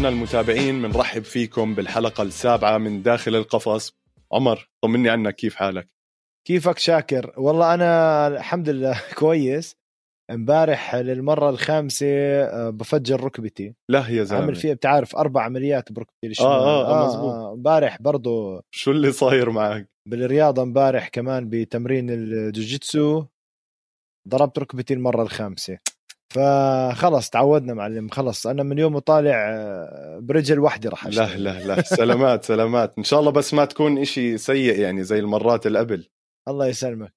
أعزائنا المتابعين بنرحب فيكم بالحلقة السابعة من داخل القفص. عمر طمني عنك كيف حالك؟ كيفك شاكر؟ والله أنا الحمد لله كويس. امبارح للمرة الخامسة آه، بفجر ركبتي. لا يا زلمة. عامل فيها بتعرف أربع عمليات بركبتي الشمال آه آه, آه مزبوط. آه امبارح برضو شو اللي صاير معك؟ بالرياضة امبارح كمان بتمرين الجوجيتسو ضربت ركبتي المرة الخامسة. فخلص تعودنا معلم خلص أنا من يوم طالع آه، برجل واحدة راح لا لا لا. سلامات سلامات. إن شاء الله بس ما تكون إشي سيء يعني زي المرات اللي قبل الله يسلمك.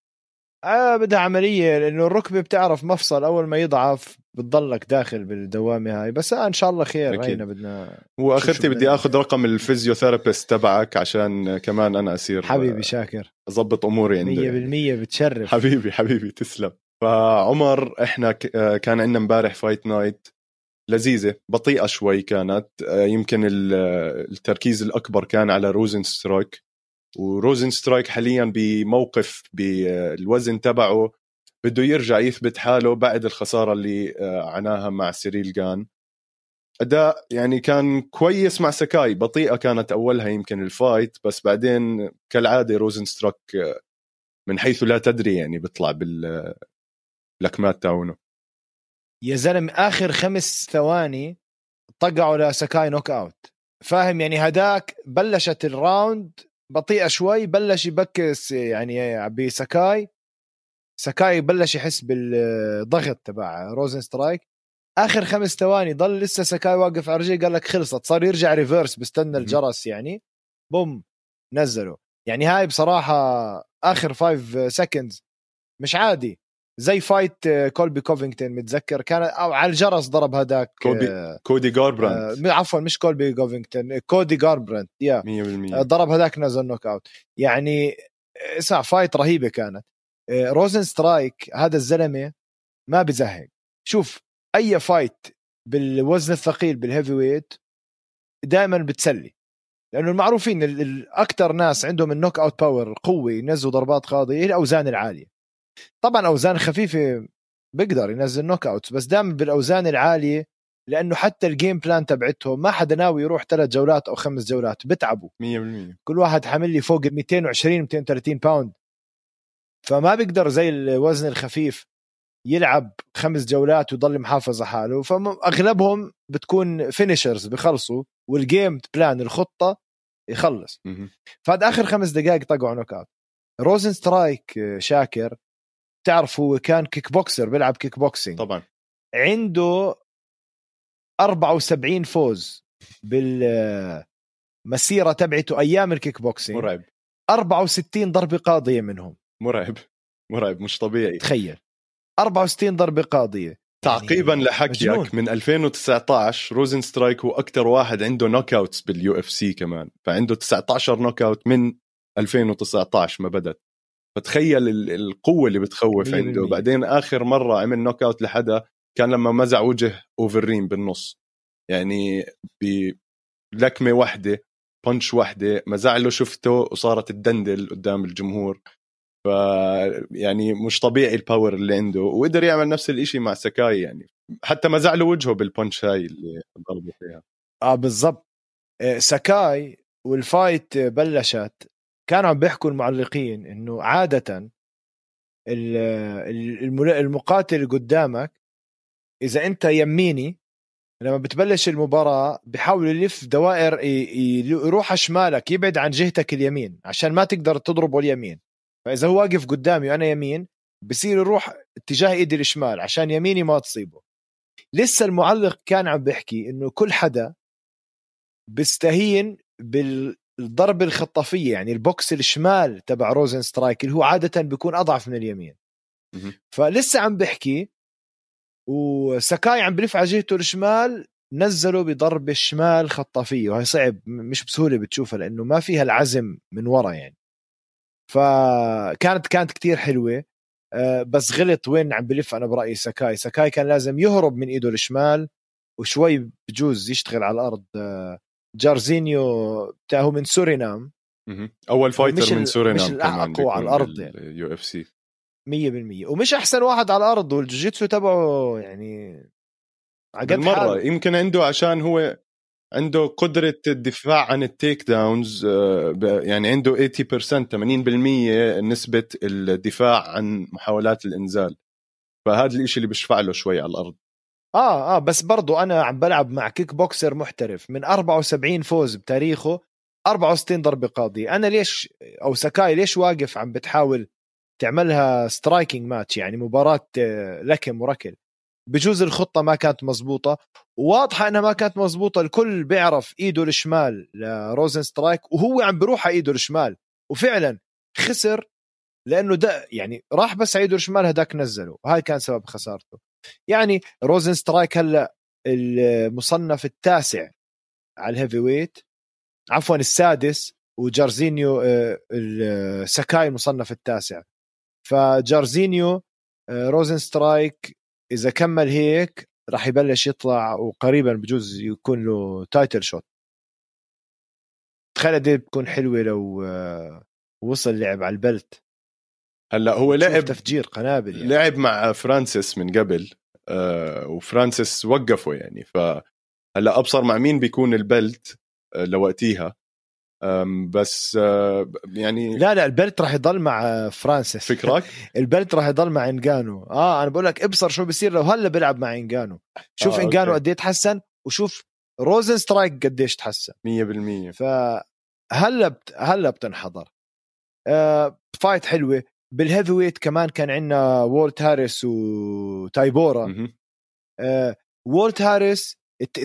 آه بدها عملية لأنه الركبة بتعرف مفصل أول ما يضعف بتضلك داخل بالدوامة هاي. بس آه إن شاء الله خير. هينا بدنا واخرتي بدي آخذ رقم الفيزيوثيرابيست تبعك عشان كمان أنا أصير حبيبي شاكر. اضبط أموري عنده 100% بتشرف. حبيبي حبيبي تسلم. فعمر إحنا كان عندنا امبارح fight night لذيذة بطيئة شوي كانت. يمكن التركيز الأكبر كان على روزن سترايك وروزن سترايك حاليا بموقف بالوزن تبعه. بده يرجع يثبت حاله بعد الخسارة اللي عناها مع سيريل جان، أداء يعني كان كويس مع سكاي بطيئة كانت أولها يمكن ال fight بس بعدين كالعادة روزن سترايك من حيث لا تدري يعني بيطلع بال لكمات تاونه يا زلمة آخر خمس ثواني طقعوا لسكاي knockout. فاهم؟ يعني هداك بلشت ال round بطيئة شوي بلش يبكس يعني بسكاي. سكاي بلش يحس بالضغط تبع روزن سترايك. آخر خمس ثواني ضل لسه سكاي واقف على رجلي قال لك خلصت. صار يرجع reverse بستنى الجرس يعني. boom نزله يعني هاي بصراحة آخر five seconds مش عادي. زي fight آه، كولبي كوفينغتون متذكر؟ كان أو على الجرس ضرب هذاك كودي آه كودي جاربراند آه عفوا مش كولبي كوفينغتون كودي جاربراند yeah. 100% ضرب هذاك نزل knockout. يعني اسمع fight رهيبة كانت. روزن سترايك هذا الزلمة ما بزهق شوف أي fight بالوزن الثقيل بال heavyweight دائما بتسلي. لأنه المعروفين الاكثر ناس عندهم ال knockout power قوه ينزلوا ضربات قاضية الاوزان العالية. طبعا أوزان خفيفة بيقدر ينزل knockout بس دائما بالأوزان العالية لأنه حتى ال game plan تبعتهم ما حدا ناوي يروح ثلاث جولات أو خمس جولات بتعبوا 100% كل واحد حامل لي فوق 220 230 pound فما بيقدر زي الوزن الخفيف يلعب خمس جولات ويضل محافظ على حاله فاغلبهم بتكون finishers بخلصوا وال game plan الخطة يخلص. فهذا آخر خمس دقائق طقعوا knockout روزن سترايك شاكر. تعرف هو كان kickboxer بيلعب كيك بوكسينج طبعا. عنده 74 فوز بالمسيره تبعته أيام الكيك بوكسينج مرعب 64 ضربة قاضية منهم. مرعب. مرعب مش طبيعي. تخيل. 64 ضربة قاضية. تعقيبا يعني لحكيك من 2019 روزن سترايك هو أكثر واحد عنده knockouts بال UFC كمان. فعنده 19 knockout من 2019 ما بدت فتخيل القوة اللي بتخوف عنده. بعدين آخر مرة عمل knockout لحدا كان لما مزع وجه اوفريم بالنص. يعني بلكمه واحدة punch واحدة مزع له شفته وصارت تدندل قدام الجمهور. ف يعني مش طبيعي ال power اللي عنده. وقدر يعمل نفس الشيء مع سكاي يعني. حتى مزع له وجهه بال punch هاي اللي ضربه فيها. آه بالضبط. آه، سكاي وال fight بلشت كانوا عم بيحكوا المعلقين إنه عادة المقاتل قدامك إذا أنت يميني لما بتبلش المباراة بحاول يلف دوائر يروح شمالك يبعد عن جهتك اليمين عشان ما تقدر تضربه اليمين. فإذا هو واقف قدامي وأنا يمين بصير يروح اتجاه إيدي الشمال عشان يميني ما تصيبه. لسه المعلق كان عم بيحكي إنه كل حدا بيستهين بال الضربة الخطافية يعني البوكس الشمال تبع روزن سترايك اللي هو عادة بيكون أضعف من اليمين. فلسه عم بحكي وسكاي عم بلف على جهته الشمال نزلوا بضربة الشمال خطافية وهي صعب مش بسهولة بتشوفها لأنه ما فيها العزم من ورا يعني. فكانت كانت كتير حلوة آه، بس غلط وين عم بلف أنا برأيي سكاي سكاي كان لازم يهرب من إيده الشمال وشوي بجوز يشتغل على الأرض آه، جارزينيو بتاعه من سورينام. أول fighter من سورينام مش الأقوى على الأرض UFC. 100% ومش أحسن واحد على الأرض والجوجيتسو تبعه يعني على قد مره يمكن عنده عشان هو عنده قدرة الدفاع عن ال takedowns آه، يعني عنده 80% 80% نسبة الدفاع عن محاولات الإنزال. فهذا الإشي اللي بيشفع له شوي على الأرض. آه آه بس برضو أنا عم بلعب مع kickboxer محترف. من 74 فوز بتاريخه 64 ضربة قاضيه أنا ليش أو سكاي ليش واقف عم بتحاول تعملها striking match؟ يعني مباراة آه، لكم وركل. بجوز الخطة ما كانت مزبوطه واضحة إنها ما كانت مزبوطه الكل بيعرف إيده الشمال لروزن سترايك وهو عم بيروح على إيده الشمال. وفعلا خسر لأنه ده يعني راح بس على إيده الشمال هداك نزله. وهاي كان سبب خسارته. يعني روزن سترايك هلا المصنف التاسع على ال heavyweight عفوا السادس وجارزينيو آه، ساكاي المصنف التاسع. فجارزينيو آه، روزن سترايك إذا كمل هيك راح يبلش يطلع وقريبا بجوز يكون له title shot تخيل دي بتكون حلوة لو آه، وصل لعب على ال belt. هلا هو لعب تفجير قنابل يعني. لعب مع فرانسيس من قبل آه وفرانسيس وقفه يعني. فهلا أبصر مع مين بيكون ال belt آه لوقتيها. بس آه يعني لا لا ال belt راح يضل مع فرانسيس. فكرك ال belt راح يضل مع انجانو آه أنا بقول لك ابصر شو بصير لو هلا بيلعب مع انجانو شوف آه انجانو قد إيه تحسن وشوف روزن سترايك قديش تحسن. 100% فهلا بت... هلا بتنحضر. آه fight حلوة. بال heavyweight كمان كان عندنا وولت هاريس وتايبورا. آه وولت هاريس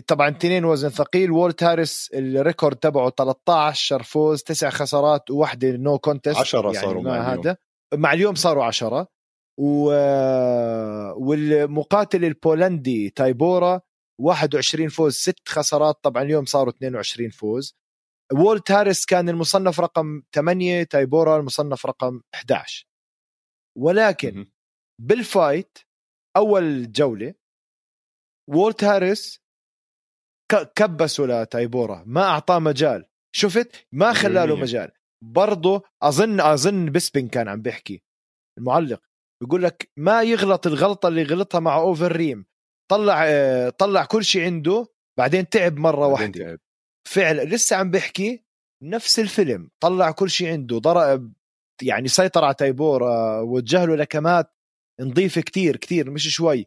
طبعا اثنين وزن ثقيل. وولت هاريس ال record تبعه 13 فوز تسع خسارات وواحدة no contest 10 يعني صاروا مع هذا. مع اليوم صاروا 10 و... والمقاتل البولندي تايبورا 21 فوز ست خسارات. طبعا اليوم صاروا 22 فوز. وولت هاريس كان المصنف رقم 8 تايبورا المصنف رقم 11 ولكن بال fight أول جولة وولت هاريس كبسوا لتايبورا ما أعطاه مجال. شفت؟ ما خلاله مجال. برضه أظن أظن بسبن كان عم بيحكي المعلق بيقول لك ما يغلط الغلطة اللي غلطها مع أوفر ريم. طلع طلع كل شيء عنده بعدين تعب مرة واحدة. فعلا لسه عم بيحكي نفس الفيلم. طلع كل شيء عنده ضرب يعني سيطر على تايبورا وجه له لكمات نظيفه كتير كتير مش شوي.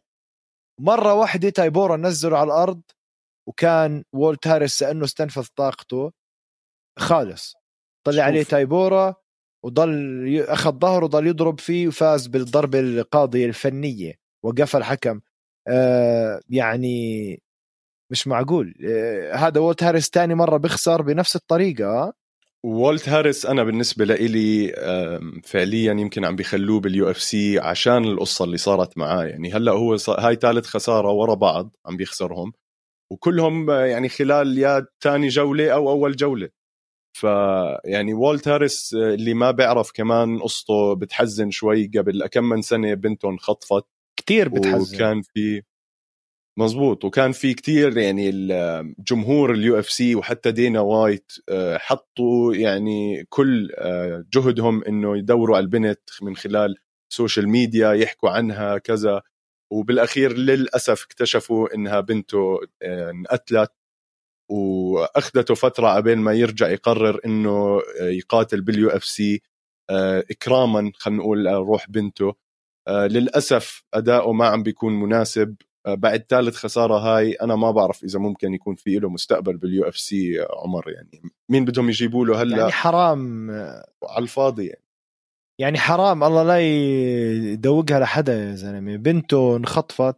مرة واحدة تايبورا نزله على الأرض وكان وولت هاريس لأنه استنفذ طاقته. خالص. طلع عليه تايبورا وضل أخذ ظهره وضل يضرب فيه وفاز بالضربة القاضية الفنية وقف الحكم. آه يعني مش معقول. آه هذا وولت هاريس ثاني مرة بيخسر بنفس الطريقة آه؟ وولت هاريس أنا بالنسبة لإلي فعليا يمكن عم بيخلوه بال UFC عشان القصة اللي صارت معاه. يعني هلأ هو هاي ثالث خسارة ورا بعض عم بيخسرهم. وكلهم يعني خلال يا ثاني جولة أو أول جولة. فيعني وولت هاريس اللي ما بيعرف كمان قصته بتحزن شوي قبل كم من سنة بنته انخطفت كثير بتحزن. وكان في مزبوط. وكان في كتير يعني الجمهور ال UFC وحتى دانا وايت آه، حطوا يعني كل آه، جهدهم إنه يدوروا على البنت من خلال social media يحكوا عنها كذا. وبالأخير للأسف اكتشفوا إنها بنته آه، انقتلت. وأخذته فترة قبل ما يرجع يقرر إنه يقاتل بال UFC إكراما خلينا نقول روح بنته. للأسف أداؤه ما عم بيكون مناسب. بعد ثالث خسارة هاي أنا ما بعرف إذا ممكن يكون في له مستقبل بال UFC عمر يعني مين بدهم يجيبوا له هلأ؟ يعني حرام على الفاضي يعني. يعني حرام الله لا يدوقها لحدا يا زلمة. بنته انخطفت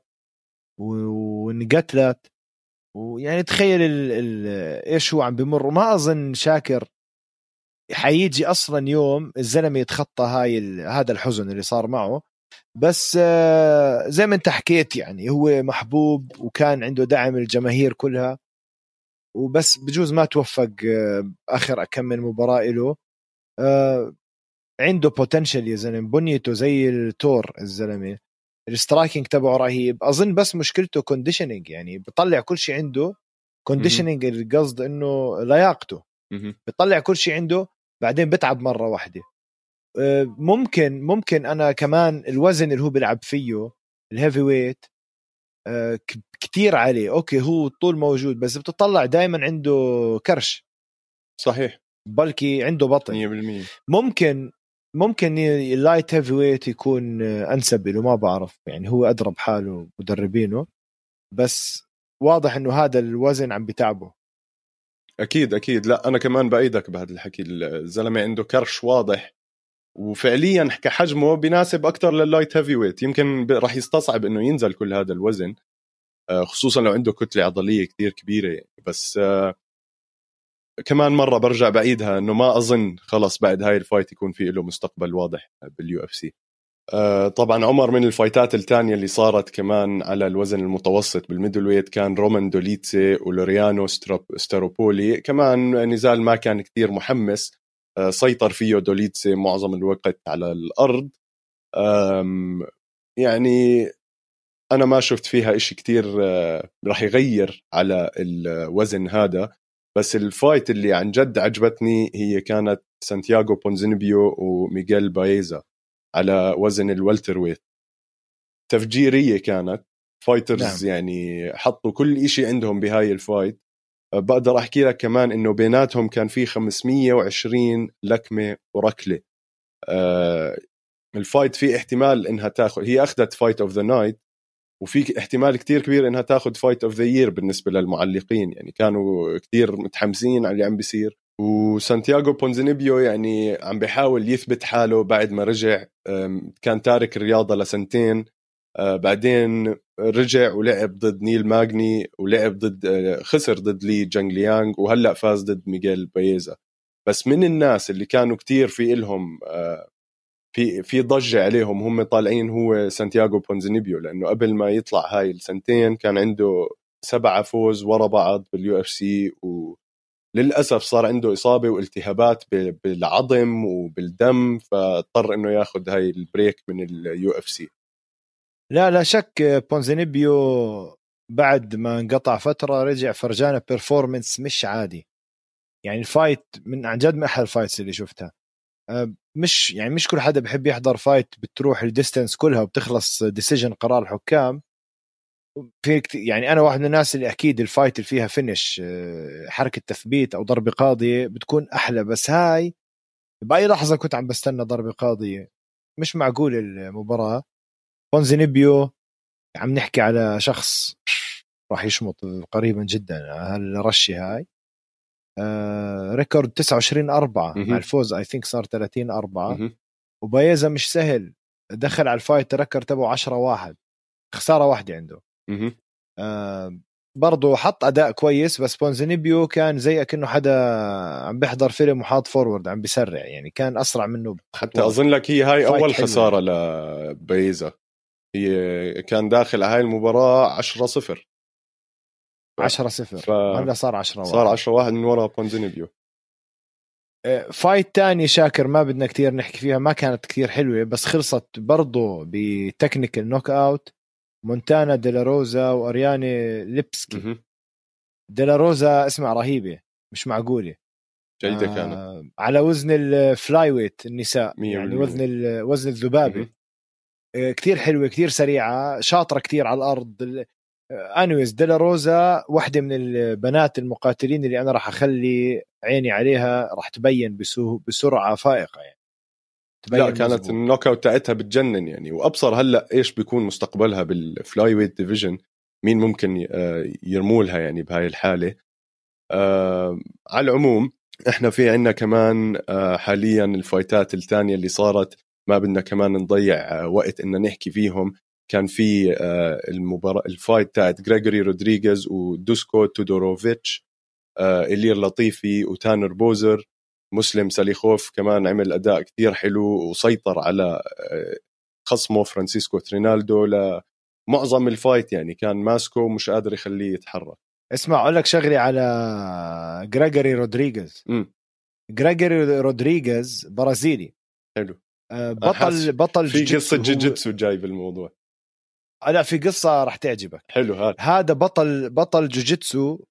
وانقتلت. ويعني تخيل ال ال إيش هو عم بمر. وما أظن شاكر حيجي أصلا يوم الزلمة يتخطى هاي هذا الحزن اللي صار معه. بس آه، زي ما انت حكيت يعني هو محبوب وكان عنده دعم الجماهير كلها وبس بجوز ما توفق آه، آخر كم من مباراة له. آه، عنده potential يا زلمة. بنيته زي التور الزلمة. ال striking تبعه رهيب. أظن بس مشكلته conditioning يعني بيطلع كل شيء عنده conditioning القصد إنه لياقته. بيطلع كل شيء عنده بعدين بتعب مرة واحدة. ممكن ممكن أنا كمان الوزن اللي هو بيلعب فيه ال heavyweight كتير عليه. okay هو الطول موجود بس بتطلع دائما عنده كرش. صحيح. بلكي عنده بطن. 100% ممكن ممكن ال light heavyweight يكون أنسب له ما بعرف. يعني هو اضرب حاله مدربينه بس واضح إنه هذا الوزن عم بتعبه. أكيد أكيد. لا أنا كمان بأيدك بهذا الحكي. الزلمة عنده كرش واضح. وفعليا كحجمه بيناسب أكثر لل light heavyweight يمكن راح يستصعب إنه ينزل كل هذا الوزن آه، خصوصا لو عنده كتلة عضلية كثير كبيرة يعني. بس آه، كمان مرة برجع بعيدها إنه ما أظن خلص بعد هاي ال fight يكون في له مستقبل واضح بال UFC آه، طبعا عمر من الفايتات الثانية اللي صارت كمان على الوزن المتوسط بال middleweight كان رومان دوليتسي ولوريانو ستاروبولي. كمان نزال ما كان كثير محمس. آه، سيطر فيه دوليتسي معظم الوقت على الأرض. يعني أنا ما شفت فيها إشي كتير آه، راح يغير على الوزن هذا. بس ال fight اللي عن جد عجبتني هي كانت سانتياغو بونزينبيو وميغيل بايزا على وزن ال welterweight. تفجيرية كانت. fighters نعم. يعني حطوا كل شيء عندهم بهاي ال fight. بقدر أحكي لك كمان إنه بيناتهم كان في 520 لكمة وركلة. آه ال fight في احتمال إنها تاخذ هي أخذت fight of the night وفي احتمال كتير كبير إنها تاخذ fight of the year بالنسبة للمعلقين. يعني كانوا كتير متحمسين على اللي عم بيصير. وسانتياغو بونزينيبيو يعني عم بيحاول يثبت حاله بعد ما رجع كان تارك الرياضة لسنتين. بعدين رجع ولعب ضد نيل ماغني ولعب ضد آه، خسر ضد لي جانج ليانغ وهلأ فاز ضد ميغيل بايزا بس من الناس اللي كانوا كتير في إلهم آه، في في ضجة عليهم هم طالعين هو سانتياغو بونزينيبيو لأنه قبل ما يطلع هاي السنتين كان عنده سبعة فوز ورا بعض بال UFC وللاسف صار عنده إصابة والتهابات بالعظم وبالدم فاضطر إنه ياخذ هاي ال break من ال UFC. لا لا شك بونزينيبيو بعد ما انقطع فترة رجع فرجانا performance مش عادي. يعني ال fight من عن جد من أحلى ال fights اللي شفتها. أه، مش يعني مش كل حدا بحب يحضر fight بتروح ال distance كلها وبتخلص decision قرار الحكام. في يعني أنا واحد من الناس اللي أكيد ال fight اللي فيها finish أه، حركة تثبيت أو ضربة قاضية بتكون أحلى بس هاي بأي لحظة كنت عم بستنى ضربة قاضية. مش معقول المباراة. بونزينيبيو عم نحكي على شخص راح يشمط قريبا جدا هالرشة هاي. آه record 29 4 مع الفوز I think صار 30 4 وبايزا مش سهل. دخل على ال fight record تبعه 10 1 خسارة واحدة عنده. آه برضه حط أداء كويس بس بونزينيبيو كان زي كأنه حدا عم بيحضر فيلم وحاط forward عم بيسرع يعني. كان أسرع منه حتى أظن لك هي هاي أول خسارة لبايزا هي كان داخل على هاي المباراة 10 0 10 0 ف... هلا صار 10 1 صار 10 1 من ورا بونزينيبيو آه، fight تاني شاكر ما بدنا كثير نحكي فيها ما كانت كثير حلوة بس خلصت برضه ب technical knockout. مونتانا ديلاروزا وأرياني ليبسكي. ديلاروزا اسمع رهيبة مش معقولة. جيدة كانت. آه على وزن ال flyweight النساء يعني وزن وزن الذبابة. آه كثير حلوة كثير سريعة شاطرة كثير على الأرض. anyways ديلا روزا واحدة من البنات المقاتلين اللي أنا راح أخلي عيني عليها راح تبين بسرعة فائقة يعني. لا كانت ال knockout تاعتها بتجنن يعني. وأبصر هلأ إيش بيكون مستقبلها بال flyweight division مين ممكن آه، يرمولها يعني بهاي الحالة. آه على العموم إحنا في عندنا كمان آه حاليا الفايتات الثانية اللي صارت. ما بدنا كمان نضيع آه وقت ان نحكي فيهم. كان في آه، المباراة ال fight تاعت جريجوري رودريغيز ودوسكو تودوروفيتش إلير لطيفي وتانر بوزر. مسلم ساليخوف كمان عمل أداء كثير حلو وسيطر على آه، خصمه فرانسيسكو ترينالدو. لمعظم ال fight يعني كان ماسكه ومش قادر يخليه يتحرك. اسمع أقول لك شغلي على جريجوري رودريغيز جريجوري رودريغيز برازيلي. حلو. آه، بطل بطل في قصة جوجيتسو جاي بالموضوع. لا في قصة راح تعجبك. حلو هذا هذا بطل بطل جوجيتسو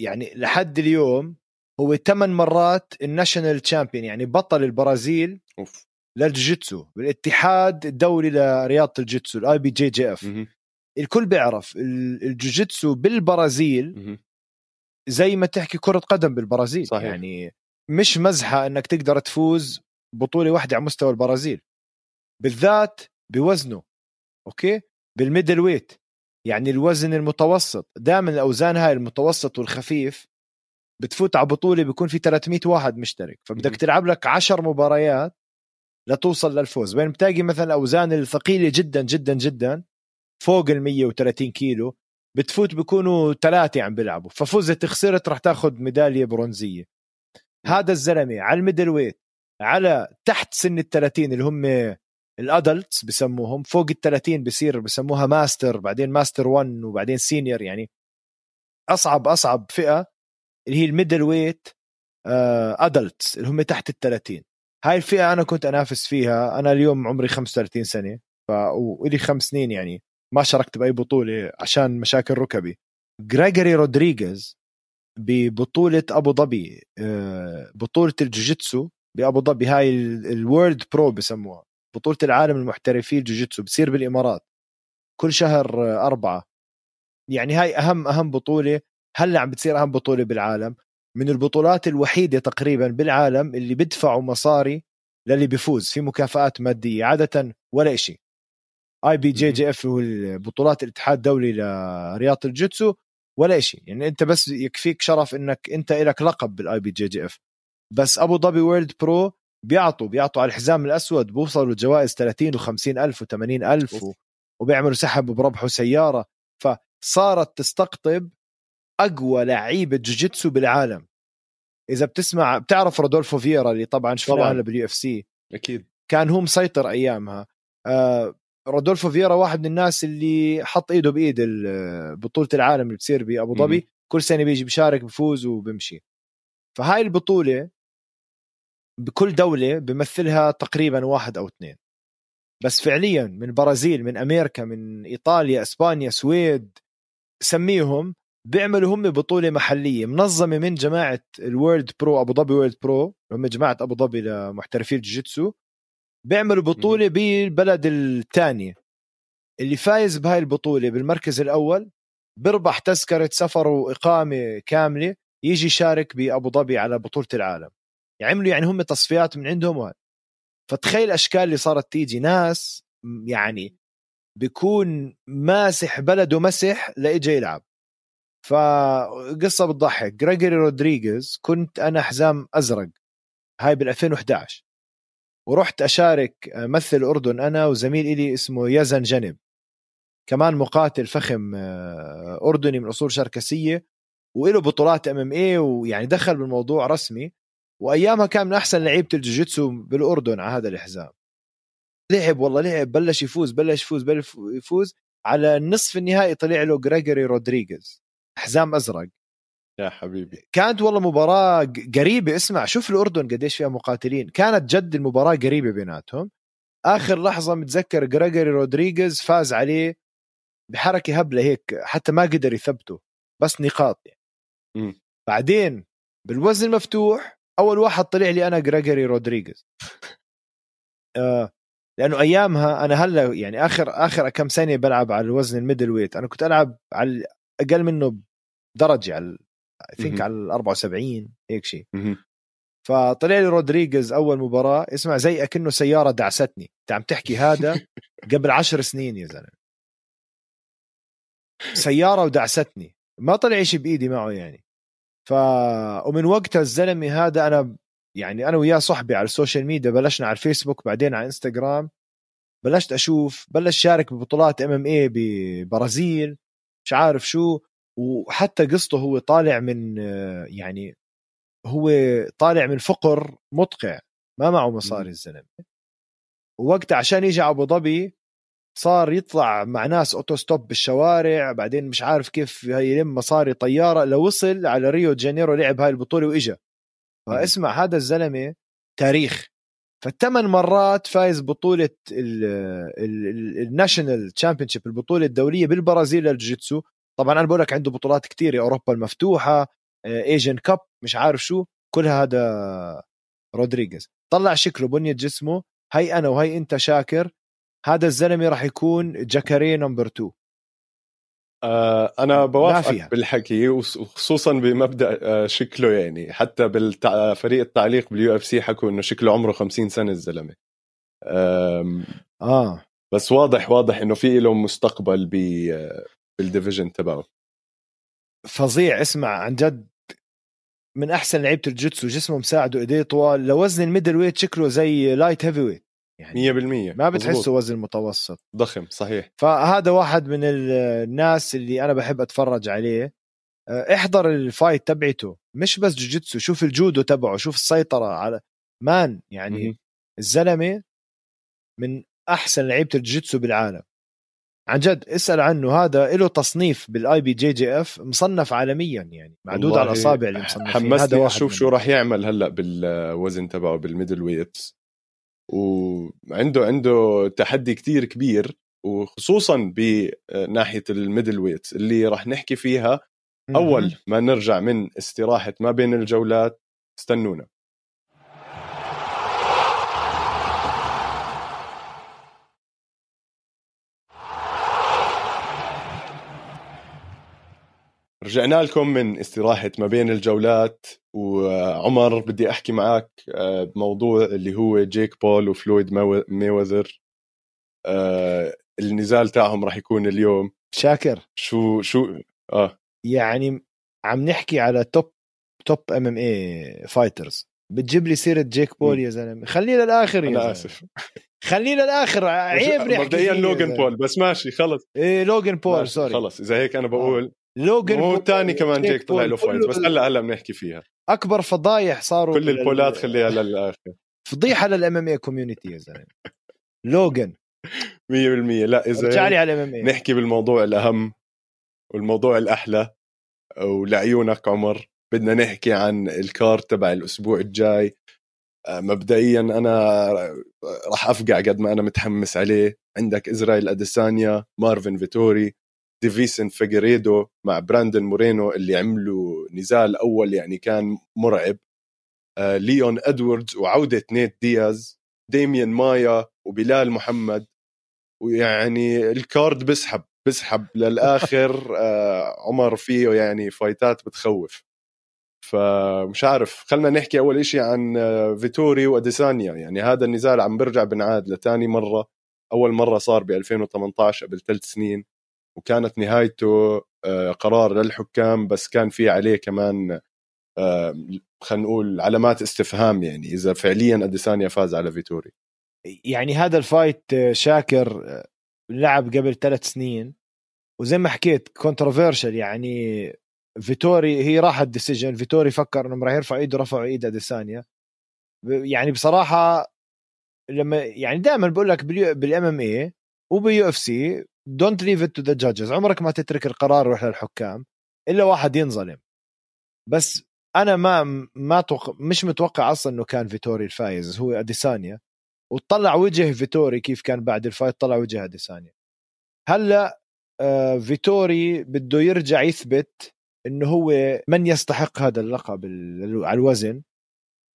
يعني لحد اليوم هو ثمان مرات ال national champion يعني بطل البرازيل of. للجوجيتسو بالاتحاد الدولي لرياضة الجيتسو ال IBJJF الكل بيعرف الجوجيتسو بالبرازيل زي ما تحكي كرة قدم بالبرازيل صحيح. يعني مش مزحة إنك تقدر تفوز بطوله واحدة على مستوى البرازيل. بالذات بوزنه okay؟ بال middleweight. يعني الوزن المتوسط. دائما الأوزان هاي المتوسط والخفيف بتفوت على بطوله بيكون في 300 واحد مشترك. فبدك تلعب لك 10 مباريات لتوصل للفوز. بين بتلاقي مثلا الأوزان الثقيلة جدا جدا جدا فوق ال 130 كيلو بتفوت بيكونوا ثلاثة عم بيلعبوا. ففزت خسرت راح تاخذ ميدالية برونزية. هذا الزلمة على ال middleweight. على تحت سن ال 30 اللي هم ال adults بسموهم فوق ال 30 بصير بسموها ماستر بعدين ماستر 1 وبعدين senior يعني أصعب أصعب فئة اللي هي ال middleweight adults اللي هم تحت ال 30 هاي الفئة أنا كنت أنافس فيها أنا اليوم عمري 35 سنة ف ولي خمس سنين يعني ما شاركت بأي بطولة عشان مشاكل ركبي. جريجوري رودريغيز ببطولة أبو ظبي آه، بطولة الجوجيتسو بأبو ظبي. هاي ال World Pro بسموها. بطولة العالم المحترفين الجوجيتسو بتصير بالإمارات. كل شهر أربعة. يعني هاي أهم أهم بطولة. هلأ عم بتصير أهم بطولة بالعالم. من البطولات الوحيدة تقريبا بالعالم اللي بدفعوا مصاري للي بيفوز. في مكافآت مادية. عادة ولا شيء اي بي جي جي اف هو البطولات الاتحاد الدولي لرياضة الجيتسو ولا شيء يعني أنت بس يكفيك شرف إنك أنت لك لقب بال IBJJF بس أبو ظبي World Pro بيعطوا بيعطوا على الحزام الأسود بوصلوا جوائز 30 و50 ألف و80 ألف و... وبيعملوا سحب بربحوا سيارة. فصارت تستقطب أقوى لعيبة جوجيتسو بالعالم. إذا بتسمع بتعرف رودولفو فيرا اللي طبعا شفناه بال UFC. أكيد. كان هو مسيطر أيامها. آه رودولفو فيرا واحد من الناس اللي حط إيده بإيد بطولة العالم اللي بتصير بابو ظبي. كل سنة بيجي بيشارك بفوز وبمشي. فهاي البطولة بكل دولة بمثلها تقريبا واحد أو اثنين. بس فعليا من برازيل من أمريكا من إيطاليا إسبانيا سويد سميهم بيعملوا هم بطولة محلية منظمة من جماعة ال World Pro أبو ظبي World Pro هم جماعة أبو ظبي لمحترفي الجوجيتسو بيعملوا بطولة بالبلد الثانية. اللي فايز بهاي البطولة بالمركز الأول بيربح تذكرة سفر وإقامة كاملة يجي يشارك بأبو ظبي على بطولة العالم. يعملوا يعني هم تصفيات من عندهم وهذا فتخيل الاشكال اللي صارت تيجي. ناس يعني بيكون ماسح بلده مسح لاجي يلعب. فقصه بتضحك. جريجوري رودريغيز كنت أنا حزام أزرق. هاي بال 2011 ورحت أشارك أمثل الاردن أنا وزميل إلي اسمه يزن جنب. كمان مقاتل فخم آه، أردني من أصول شركسية وله بطولات MMA ويعني دخل بالموضوع رسمي. وأيامها كان من أحسن لعيبة الجوجيتسو بالأردن على هذا الحزام. لعب والله لعب بلش يفوز بلش يفوز بلش يفوز. على النصف النهائي طلع له جريجوري رودريغيز حزام أزرق. يا حبيبي. كانت والله مباراة قريبة اسمع شوف الأردن قديش فيها مقاتلين. كانت جد المباراة قريبة بيناتهم. آخر لحظة متذكر جريجوري رودريغيز فاز عليه بحركة هبلة هيك حتى ما قدر يثبته بس نقاط يعني. م. بعدين بالوزن المفتوح أول واحد طلع لي أنا جريجوري رودريغيز. آه لأنه أيامها أنا هلأ يعني آخر آخر كم سنة بلعب على الوزن ال middleweight أنا كنت ألعب على أقل منه درجه على think على ال 74 هيك شيء فطلع لي رودريغيز أول مباراة اسمع زي أكنه سيارة دعستني. أنت عم تحكي هذا قبل عشر سنين يا زلمة. سيارة ودعستني. ما طلع شيء بإيدي معه يعني. ف ومن وقتها الزلمة هذا أنا يعني أنا وياه صحبي على ال social media بلشنا على الفيسبوك بعدين على إنستغرام بلشت أشوف بلش شارك ببطولات MMA ببرازيل مش عارف شو وحتى قصته هو طالع من يعني هو طالع من فقر مدقع ما معه مصاري الزلمة. ووقتها عشان يجي أبو ظبي صار يطلع مع ناس auto stop بالشوارع بعدين مش عارف كيف يلم مصاري طيارة لوصل على ريو جانيرو لعب هاي البطولة وإجا. فاسمع هذا الزلمة تاريخ. فالثمان مرات فايز بطولة ال national championship البطولة الدولية بالبرازيل للجوجيتسو طبعا أنا بقول لك عنده بطولات كثيرة أوروبا المفتوحة Asian Cup مش عارف شو كلها هذا رودريغيز. طلع شكله بنية جسمه هي أنا وهي أنت شاكر. هذا الزلمة راح يكون جاكاري نمبر 2 آه أنا بوافقك بالحكي وخصوصا بمبدأ آه شكله يعني. حتى بالفريق التعليق بال UFC حكوا إنه شكله عمره 50 سنة الزلمة. آه. بس واضح واضح إنه في له مستقبل بال division تبعه. فظيع. اسمع عن جد من أحسن لعيبة الجوجيتسو جسمه مساعده ايديه طوال. لوزن ال middleweight شكله زي light heavyweight يعني 100% ما بتحسه وزن متوسط ضخم صحيح. فهذا واحد من الناس اللي أنا بحب أتفرج عليه. آه، احضر ال fight تبعته. مش بس جوجيتسو شوف الجودو تبعه شوف السيطرة على man يعني م- الزلمة من أحسن لعيبة الجوجيتسو بالعالم. عن جد اسأل عنه. هذا له تصنيف بال IBJJF مصنف عالميا يعني معدود على الأصابع اللي مصنفين. حمسني أشوف شو راح يعمل هلأ بالوزن تبعه بال middleweights. وعنده عنده تحدي كتير كبير وخصوصا بناحيه ال middleweights اللي راح نحكي فيها. أول ما نرجع من استراحة ما بين الجولات استنونا. رجعنا لكم من استراحة ما بين الجولات وعمر بدي أحكي معك آه، بموضوع اللي هو جيك بول وفلويد مايويذر آه، النزال تاعهم راح يكون اليوم. شاكر. شو شو؟ آه. يعني عم نحكي على top top MMA fighters بتجيب لي سيرة جيك بول يا زلمة. خليه للآخر يا أنا آسف. خليه للآخر. عيب نحكي مبدئيا لوجن بول بس ماشي خلص. إيه لوجن بول sorry خلص. إذا هيك أنا بقول لوجن الثاني كمان جيك طلع له fight بس هلا هلا بنحكي فيها. أكبر فضايح صاروا كل البولات خليها للاخر فضيحة لل MMA community يا زلمة. لوجن 100% لا إذا رجع لي على ال MM نحكي بالموضوع الأهم والموضوع الأحلى ولعيونك عمر. بدنا نحكي عن ال card تبع الأسبوع الجاي. آه، مبدئيا أنا راح أفقع قد ما أنا متحمس عليه. عندك إسرائيل أديسانيا مارفن فيتوري ديفيسن فيجريدو مع براندن مورينو اللي عملوا نزال أول يعني كان مرعب. آه ليون ادواردز وعودة نيت دياز ديميان مايا وبلال محمد. ويعني الكارد بسحب بسحب للآخر. آه عمر فيه يعني fightات بتخوف. فمش عارف خلينا نحكي أول شيء عن آه، فيتوري وأديسانيا. يعني هذا النزال عم برجع بنعاد لثاني مرة. أول مرة صار ب 2018 قبل ثلاث سنين. وكانت نهايته آه، قرار للحكام بس كان في عليه كمان آه، خلينا نقول علامات استفهام يعني إذا فعليا أديسانيا فاز على فيتوري. يعني هذا ال fight آه، شاكر لعب قبل ثلاث سنين. وزي ما حكيت controversial يعني فيتوري هي راحت decision فيتوري فكر إنه راح يرفع إيده رفعوا إيد أديسانيا. يعني بصراحة لما يعني دائما بقول لك بال MMA وب UFC don't leave it to the judges عمرك ما تترك القرار يروح للحكام. إلا واحد ينظلم. بس أنا ما ما توق... مش متوقع أصلا إنه كان فيتوري الفايز. هو أديسانيا. وطلع وجه فيتوري كيف كان بعد ال fight طلع وجه أديسانيا. هلأ آه فيتوري بده يرجع يثبت إنه هو من يستحق هذا اللقب على الوزن.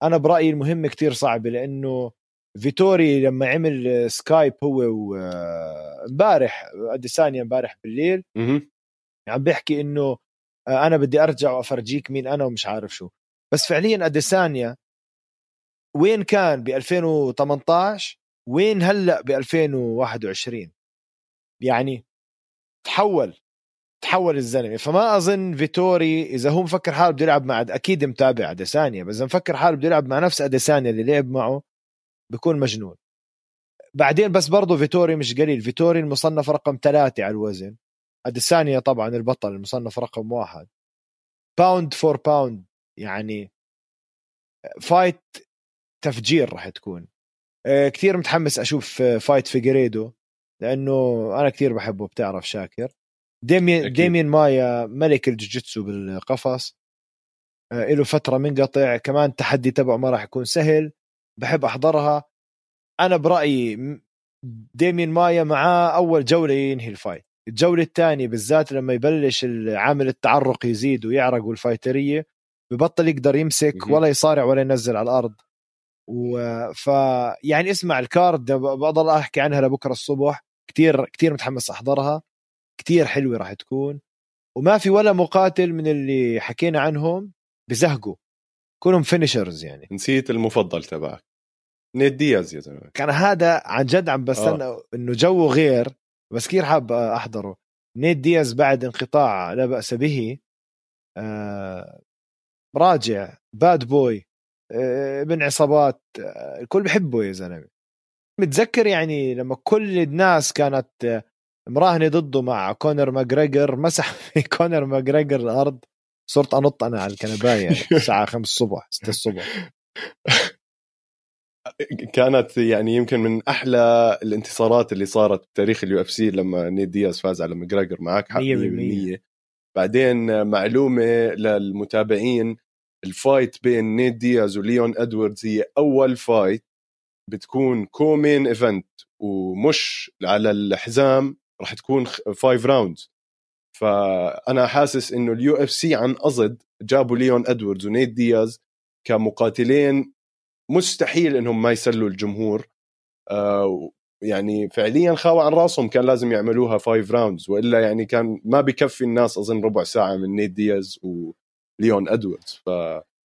أنا برأيي المهمه كتير صعبة لأنه فيتوري لما عمل سكايب هو وامبارح اديسانيا امبارح بالليل. عم بيحكي إنه آه، أنا بدي أرجع وأفرجيك مين أنا ومش عارف شو. بس فعليا اديسانيا وين كان؟ ب 2018 وين هلأ ب 2021 يعني تحول تحول الزلمة. فما أظن فيتوري إذا هو مفكر حاله بده يلعب مع أكيد متابع اديسانيا بس إذا مفكر حاله بده يلعب مع نفس اديسانيا اللي لعب معه بكون مجنون. بعدين بس برضه فيتوري مش قليل. فيتوري المصنف رقم ثلاثة على الوزن. أديسانيا طبعا البطل المصنف رقم واحد. pound for pound يعني fight تفجير راح تكون. آه، كثير متحمس أشوف fight فيجريدو لأنه أنا كثير بحبه بتعرف شاكر. ديمين ديمين مايا ملك الجوجيتسو بالقفص. آه، له فترة منقطع. كمان التحدي تبعه ما راح يكون سهل. بحب أحضرها. أنا برأيي ديمين مايا معاه أول جولة ينهي ال fight. الجولة الثانية بالذات لما يبلش عامل التعرق يزيد ويعرق وال fighter ببطل يقدر يمسك ولا يصارع ولا ينزل على الأرض. و ف يعني اسمع ال card بضل أحكي عنها لبكرة الصبح. كثير كثير متحمس أحضرها. كتير حلوة راح تكون. وما في ولا مقاتل من اللي حكينا عنهم بزهقوا. كلهم finishers يعني. نسيت المفضل تبعك. نيت دياز يا زلمة. كان هذا عن جد عم بستنى آه. إنه جو غير بس كثير حاب أحضره. نيت دياز بعد انقطاع لا بأس به آه راجع bad boy آه ابن عصابات آه الكل بحبه يا زلمة. متذكر يعني لما كل الناس كانت آه، مراهنة ضده مع كونر ماجريجر مسح في كونر ماجريجر الأرض. صرت أنط أنا على الكنباية يعني الساعة 5 الصبح 6 الصبح. كانت يعني يمكن من أحلى الانتصارات اللي صارت بتاريخ ال UFC لما نيد دياز فاز على ماجريجر معك حق 100% بعدين معلومة للمتابعين ال fight بين نيد دياز وليون إدواردز هي أول fight بتكون co-main event ومش على الحزام راح تكون five rounds فأنا حاسس إنه ال UFC عن قصد جابوا ليون ادواردز ونيت دياز كمقاتلين مستحيل إنهم ما يسلوا الجمهور. آه يعني فعليا خاوى عن راسهم كان لازم يعملوها five rounds وإلا يعني كان ما بكفي الناس أظن ربع ساعة من نيت دياز وليون ادواردز ف 100%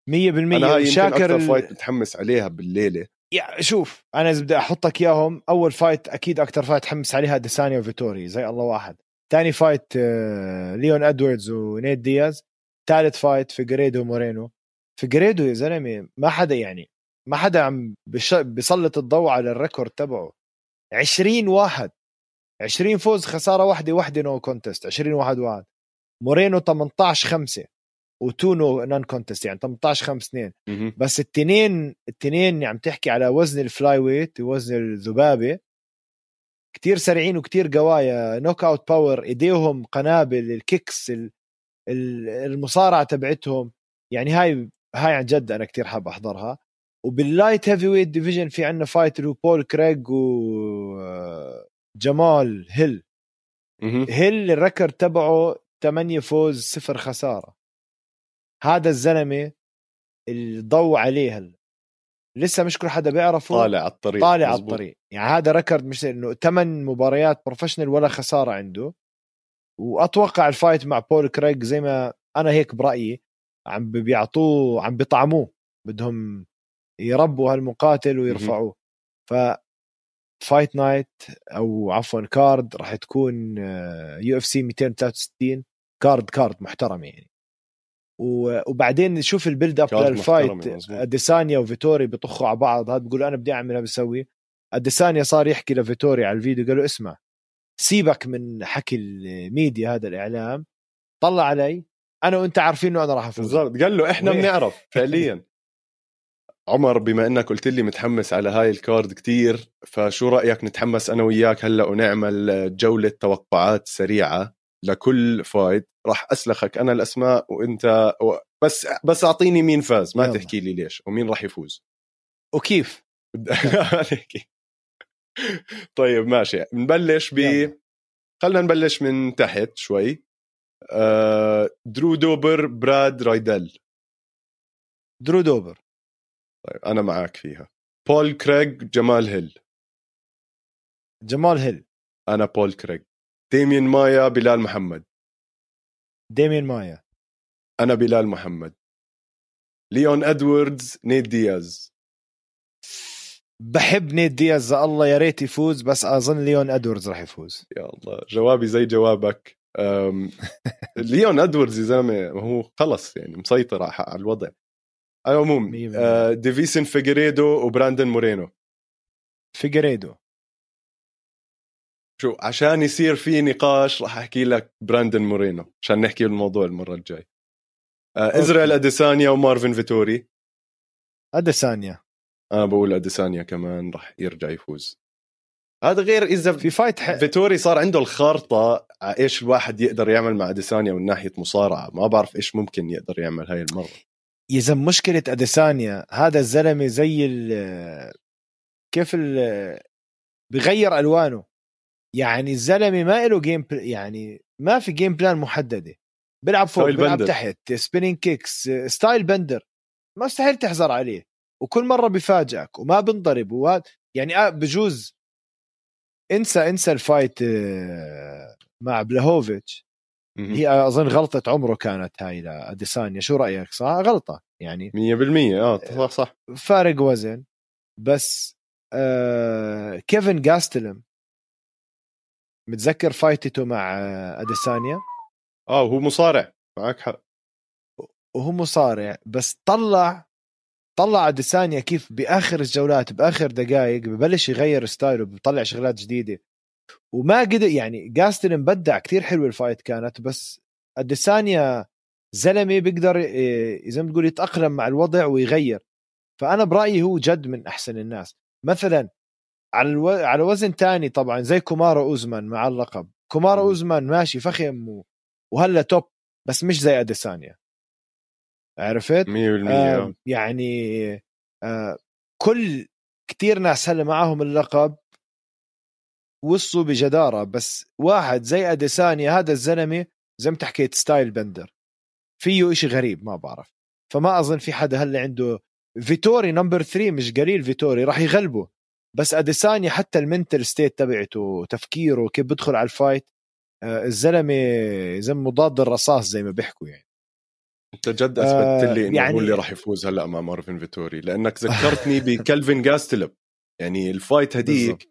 أنا هاي شاكر ال... fight متحمس عليها بالليلة. يا شوف أنا إذا بدي أحطك إياهم أول fight أكيد أكثر fight حمس عليها أديسانيا وفيتوري زي الله واحد. ثاني fight آه، ليون إدواردز ونيت دياز. ثالث fight فيجريدو مورينو. فيجريدو يا زلمة ما حدا يعني ما حدا عم بيسلط الضوء على ال record تبعه. 20 واحد. 20 فوز خسارة واحدة واحدة no contest 20 واحد واحد. مورينو 18 5 و two no no contest يعني 18 5 2 بس التنين التنين عم تحكي على وزن ال flyweight وزن الذبابة. كتير سريعين وكتير قوايا. knockout power إيديهم قنابل ال kicks المصارعة تبعتهم. يعني هاي هاي عن جد أنا كتير حاب أحضرها. وبال light heavyweight division في عندنا fight اللي بول كريج وجمال هيل هيل ال record تبعه 8 فوز صفر خسارة. هذا الزلمة الضوء عليه هلا. لسه مش كل حدا بيعرفه طالع على الطريق طالع على الطريق. يعني هذا record مش إنه ثمان مباريات professional ولا خسارة عنده. وأتوقع ال fight مع بول كريج زي ما أنا هيك برأيي عم بيعطوه عم بيطعموه. بدهم يربوا هالمقاتل ويرفعوه. ف fight night أو عفوا card راح تكون UFC 263 card card محترمه يعني. وبعدين نشوف ال build up لل fight أديسانيا وفيتوري بيطخوا على بعض. هذا بيقول أنا بدي أعمل بسوي. أديسانيا صار يحكي لفيتوري على الفيديو قال له اسمع سيبك من حكي الميديا هذا الإعلام. طلع علي. أنا وأنت عارفين إنه أنا راح أفوز. بالضبط. قال له إحنا بنعرف فعليا. عمر بما إنك قلت لي متحمس على هاي ال card كتير فشو رأيك نتحمس أنا وياك هلأ ونعمل جولة توقعات سريعة؟ لكل fight راح أسلخك أنا الأسماء وأنت بس بس أعطيني مين فاز ما يلا. تحكي لي ليش ومين راح يفوز. وكيف؟ طيب ماشي. نبلش ب خلينا نبلش من تحت شوي. آه... درو دوبر براد رايدل. درو دوبر. طيب أنا معك فيها. بول كريج جمال هيل. جمال هيل. أنا بول كريج ديمين مايا بلال محمد. ديمين مايا. أنا بلال محمد. ليون ادواردز نيت دياز. بحب نيت دياز الله يا ريت يفوز بس أظن ليون ادواردز راح يفوز. يا الله جوابي زي جوابك. ليون ادواردز يا زلمة هو خلص يعني مسيطر على الوضع. على العموم آه ديفيسن فيجريدو وبراندن مورينو. فيجريدو. شو عشان يصير في نقاش راح أحكي لك براندن مورينو عشان نحكي الموضوع المرة الجاي. آه إزرائيل أديسانيا ومارفن فيتوري. أديسانيا. أنا بقول أديسانيا كمان راح يرجع يفوز. هذا غير إذا في fight ح... فيتوري صار عنده الخارطة إيش الواحد يقدر يعمل مع أديسانيا من ناحية مصارعة. ما بعرف إيش ممكن يقدر يعمل هاي المرة. إذا مشكلة أديسانيا هذا الزلمة زي ال كيف ال بغير ألوانه. يعني الزلمة ما له game يعني ما في game plan محددة. بيلعب فوق بيلعب تحت spinning kicks Stylebender ما مستحيل تحزر عليه. وكل مرة بفاجئك وما بنضرب وهذا يعني آه بجوز. انسى انسى ال fight مع بلاهوفيتش هي أظن غلطة عمره كانت هاي لاديسانيا شو رأيك؟ صح؟ غلطة يعني. 100% آه صح صح. فارق وزن. بس آه كلفن جاستلم متذكر fight ته مع أديسانيا؟ آه وهو مصارع. معك حق. وهو مصارع بس طلع طلع أديسانيا كيف بآخر الجولات بآخر دقائق ببلش يغير style ه بيطلع شغلات جديدة. وما قدر يعني جاستن مبدع كثير حلو ال fight كانت بس أديسانيا زلمة بيقدر زي ما تقول يتأقلم مع الوضع ويغير. فأنا برأيي هو جد من أحسن الناس. مثلا على ألو... على وزن تاني طبعا زي كومارو أوزمان مع اللقب. كومارو أوزمان ماشي فخم و... وهلا top بس مش زي أديسانيا. عرفت؟ 100% آه. يعني آه كل كتير ناس هلا معاهم اللقب وصلوا بجدارة بس واحد زي أديسانيا هذا الزلمة زي ما حكيت Stylebender. فيه إشي غريب ما بعرف. فما أظن في حدا هلا عنده فيتوري number 3 مش قليل فيتوري راح يغلبه. بس أديسانيا حتى ال mental state تبعته تفكيره كيف بدخل على ال fight آه الزلمة زي مضاد الرصاص زي ما بيحكوا يعني. أنت جد أثبتت لي إنه يعني... هو اللي راح يفوز هلأ امام مارفن فيتوري. لأنك ذكرتني بكلفن جاستلم. يعني ال fight هديك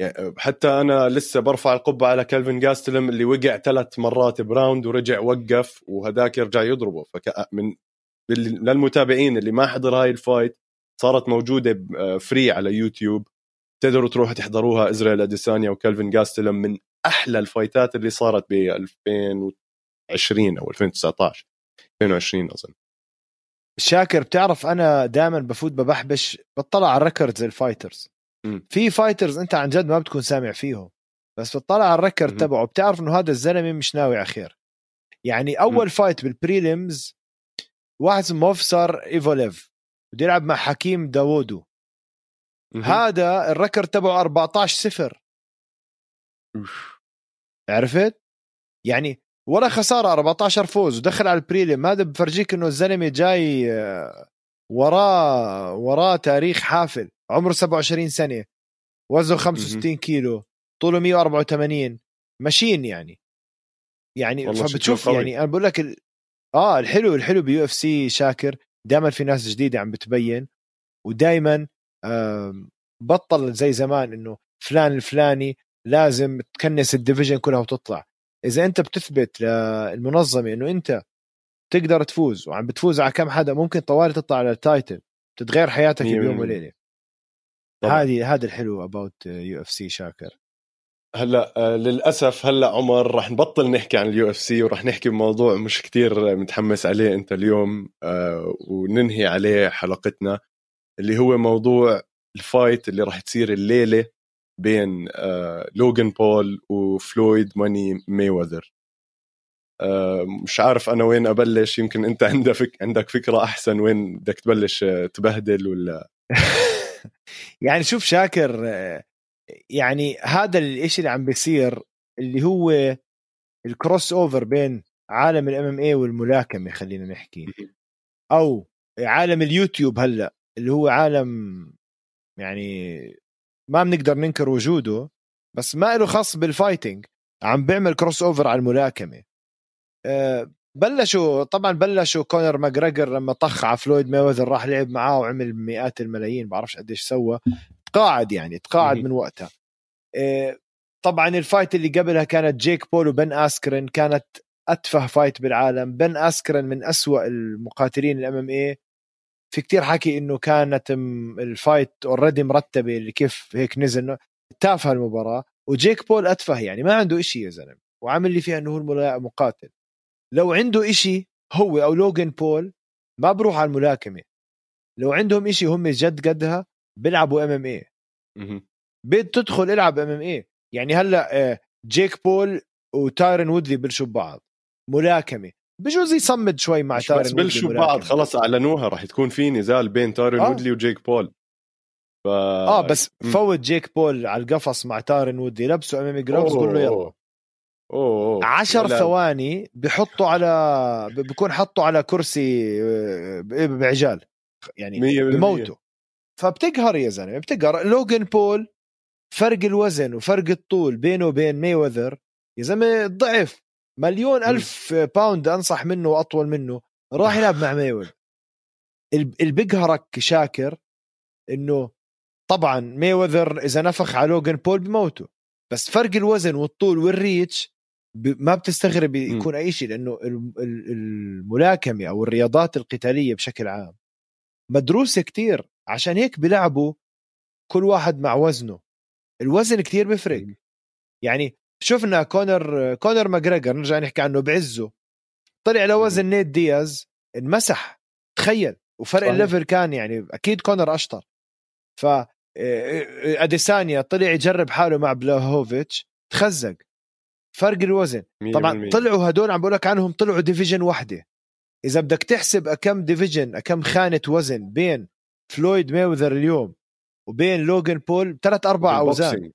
يعني حتى أنا لسه برفع القبعة على كلفن جاستلم اللي وقع ثلاث مرات ب round ورجع وقف وهداك يرجع يضربه. فك من للمتابعين اللي ما حضر هاي ال fight صارت موجودة free على يوتيوب. تقدروا تروحوا تحضروها. إزرائيل أديسانيا وكلفن جاستلم من أحلى ال fight ات اللي صارت ب 2020 أو 2019 2020 أظن. شاكر بتعرف أنا دائما بفوت ببحبش بطلع على ال records ال fighters. في fighters أنت عن جد ما بتكون سامع فيهم بس بتطلع على ال record تبعه. بتعرف إنه هذا الزلمة مش ناوي على خير. يعني أول م. fight بال prelims واحد اسمه موفسار إيفلوييف. بده يلعب مع حكيم داوودو. هذا ال record تبعه 14 0 عرفت؟ يعني ولا خسارة 14 فوز. ودخل على ال prelim. هذا بفرجيك إنه الزلمة جاي وراه وراه تاريخ حافل. عمره 27 سنة. وزنه 65 كيلو. طوله 184 machine يعني. يعني فبتشوف يعني أنا بقول لك ال... آه الحلو الحلو ب UFC شاكر. دائما في ناس جديدة عم بتبين ودائما بطل زي زمان إنه فلان الفلاني لازم تكنس ال division كلها وتطلع. إذا أنت بتثبت للمنظمة إنه أنت تقدر تفوز وعم بتفوز على كم حدا ممكن طوالي تطلع على ال title تتغير حياتك بيوم وليلة. هذه هذا الحلو about UFC شاكر. هلا آه، للأسف هلا عمر رح نبطل نحكي عن ال UFC ورح نحكي بموضوع مش كتير متحمس عليه انت اليوم آه، وننهي عليه حلقتنا اللي هو موضوع ال fight اللي رح تصير الليلة بين آه، لوغان بول وفلويد ماني ميوذر مش عارف أنا وين أبلش يمكن أنت عندك عندك فكرة أحسن وين بدك تبلش تبهدل ولا؟ يعني شوف شاكر يعني هذا الشيء اللي عم بيصير اللي هو ال crossover بين عالم ال MMA والملاكمة خلينا نحكي. أو عالم اليوتيوب هلأ اللي هو عالم يعني ما بنقدر ننكر وجوده بس ما له خاص بال fighting عم بيعمل crossover على الملاكمة. أه بلشوا طبعا بلشوا كونر ماجريجر لما طخ على فلويد ميوذر راح لعب معاه وعمل مئات الملايين بعرفش قديش سوى. تقاعد يعني تقاعد من وقتها. إيه، طبعا ال fight اللي قبلها كانت جيك بول وبن آسكرين كانت أتفه fight بالعالم. بن آسكرين من أسوأ المقاتلين ال MMA في كتير حكي إنه كانت ال fight already مرتبة اللي كيف هيك نزل تافهه المباراة. وجيك بول أتفه يعني ما عنده إشي يا زلمة. وعامل لي فيها إنه هو المقاتل لو عنده إشي هو أو لوجن بول ما بروح على الملاكمة. لو عندهم إشي هم جد قدها بيلعبوا MMA بتدخل العب MMA يعني هلأ آه، جيك بول وتايرن وودلي بلشوا ببعض. ملاكمة. بجوز يصمد شوي مع تايرن بس بلشوا ببعض خلص أعلنوها راح تكون في نزال بين تايرن آه. وودلي وجيك بول. ف... آه بس فوت جيك بول على القفص مع تايرن وودلي لبسوا MMA gloves قول له يلا. أوه عشر ثواني بحطوا على بكون حطوا على كرسي آه، بعجال. يعني بموته فبتقهر يا زلمة بتقهر. لوجن بول فرق الوزن وفرق الطول بينه وبين مي وذر يا زلمة ضعف. مليون ألف pound أنصح منه وأطول منه. راح يلعب مع ميوذر اللي بيقهرك شاكر إنه طبعا ميوذر إذا نفخ على لوجن بول بموته. بس فرق الوزن والطول وال reach ما بتستغرب يكون أي شيء لأنه الملاكمة أو الرياضات القتالية بشكل عام مدروسة كتير. عشان هيك بيلعبوا كل واحد مع وزنه. الوزن كتير بفرق. يعني شفنا كونر كونر ماجريجر نرجع نحكي عنه بعزه. طلع لوزن نيت دياز انمسح. تخيل. وفرق ال level كان يعني أكيد كونر أشطر. ف أديسانيا طلع يجرب حاله مع بلاهوفيتش. تخزق. فرق الوزن. طبعا طلعوا هدول عم بقول لك عنهم طلعوا division وحده إذا بدك تحسب كم division كم خانة وزن بين فلويد مايويذر اليوم وبين لوجن بول ثلاث أربع أوزان.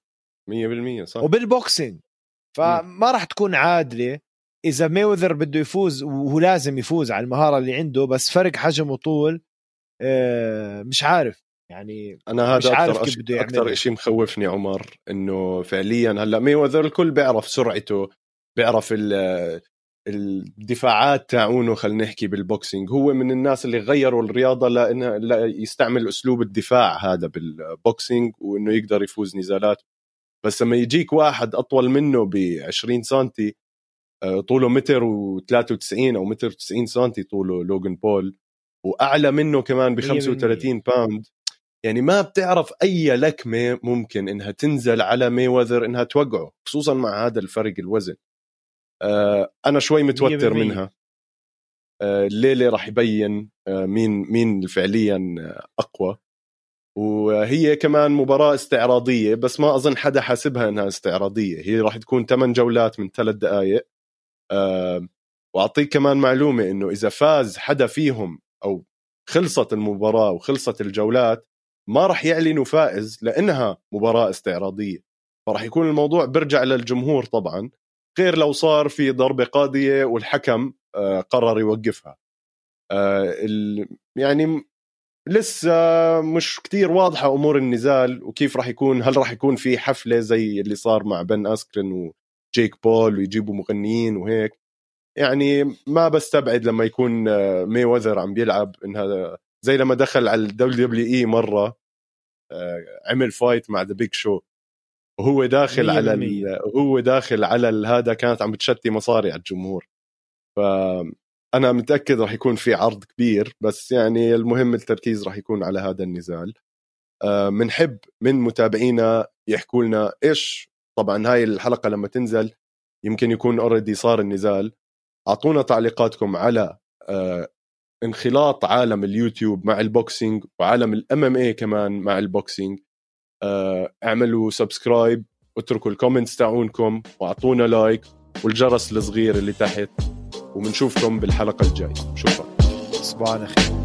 100% صح. وبال boxing. فما راح تكون عادلة إذا مايويذر بده يفوز وهو لازم يفوز على المهارة اللي عنده بس فرق حجم وطول آه، مش عارف. يعني أنا هذا مش عارف أكثر كيف بده أكثر شيء مخوفني عمر إنه فعليا هلأ مايويذر الكل بيعرف سرعته بيعرف الدفاعات تاعونه خلينا نحكي بال boxing هو من الناس اللي غيروا الرياضة لأنه يستعمل أسلوب الدفاع هذا بال boxing وإنه يقدر يفوز نزالات. بس لما يجيك واحد أطول منه ب 20 سم طوله متر و93 أو متر 90 سم طوله لوجن بول وأعلى منه كمان ب 35 باوند يعني ما بتعرف أي لكمة ممكن إنها تنزل على مي وذر إنها توقعه خصوصا مع هذا الفرق الوزن. أنا شوي متوتر منها. آه الليلة راح يبين آه مين مين فعليا أقوى. وهي كمان مباراة استعراضية بس ما أظن حدا حاسبها أنها استعراضية. هي راح تكون 8 جولات من ثلاث دقائق أه وأعطيك كمان معلومة أنه إذا فاز حدا فيهم أو خلصت المباراة وخلصت الجولات ما راح يعلنوا فائز لأنها مباراة استعراضية. فراح يكون الموضوع برجع للجمهور طبعا. غير لو صار في ضربة قاضية والحكم أه قرر يوقفها. أه يعني لسه مش كتير واضحة أمور النزال وكيف راح يكون هل راح يكون في حفلة زي اللي صار مع بن أسكرين وجيك بول ويجيبوا مغنيين وهيك؟ يعني ما بستبعد لما يكون مايويذر عم بيلعب انها زي لما دخل على ال WWE مرة آه، عمل fight مع The Big Show وهو داخل على هو داخل على هذا كانت عم بتشتّي مصاري على الجمهور. ف أنا متأكد راح يكون في عرض كبير بس يعني المهم التركيز راح يكون على هذا النزال. بنحب آه، من متابعينا يحكوا لنا إيش طبعا هاي الحلقة لما تنزل يمكن يكون already صار النزال. أعطونا تعليقاتكم على آه، انخلاط عالم اليوتيوب مع ال boxing وعالم ال MMA كمان مع ال boxing. اعملوا subscribe اتركوا ال comments تاعونكم واعطونا like والجرس الصغير اللي تحت وبنشوفكم بالحلقة الجاية. شكرا. صباح الخير.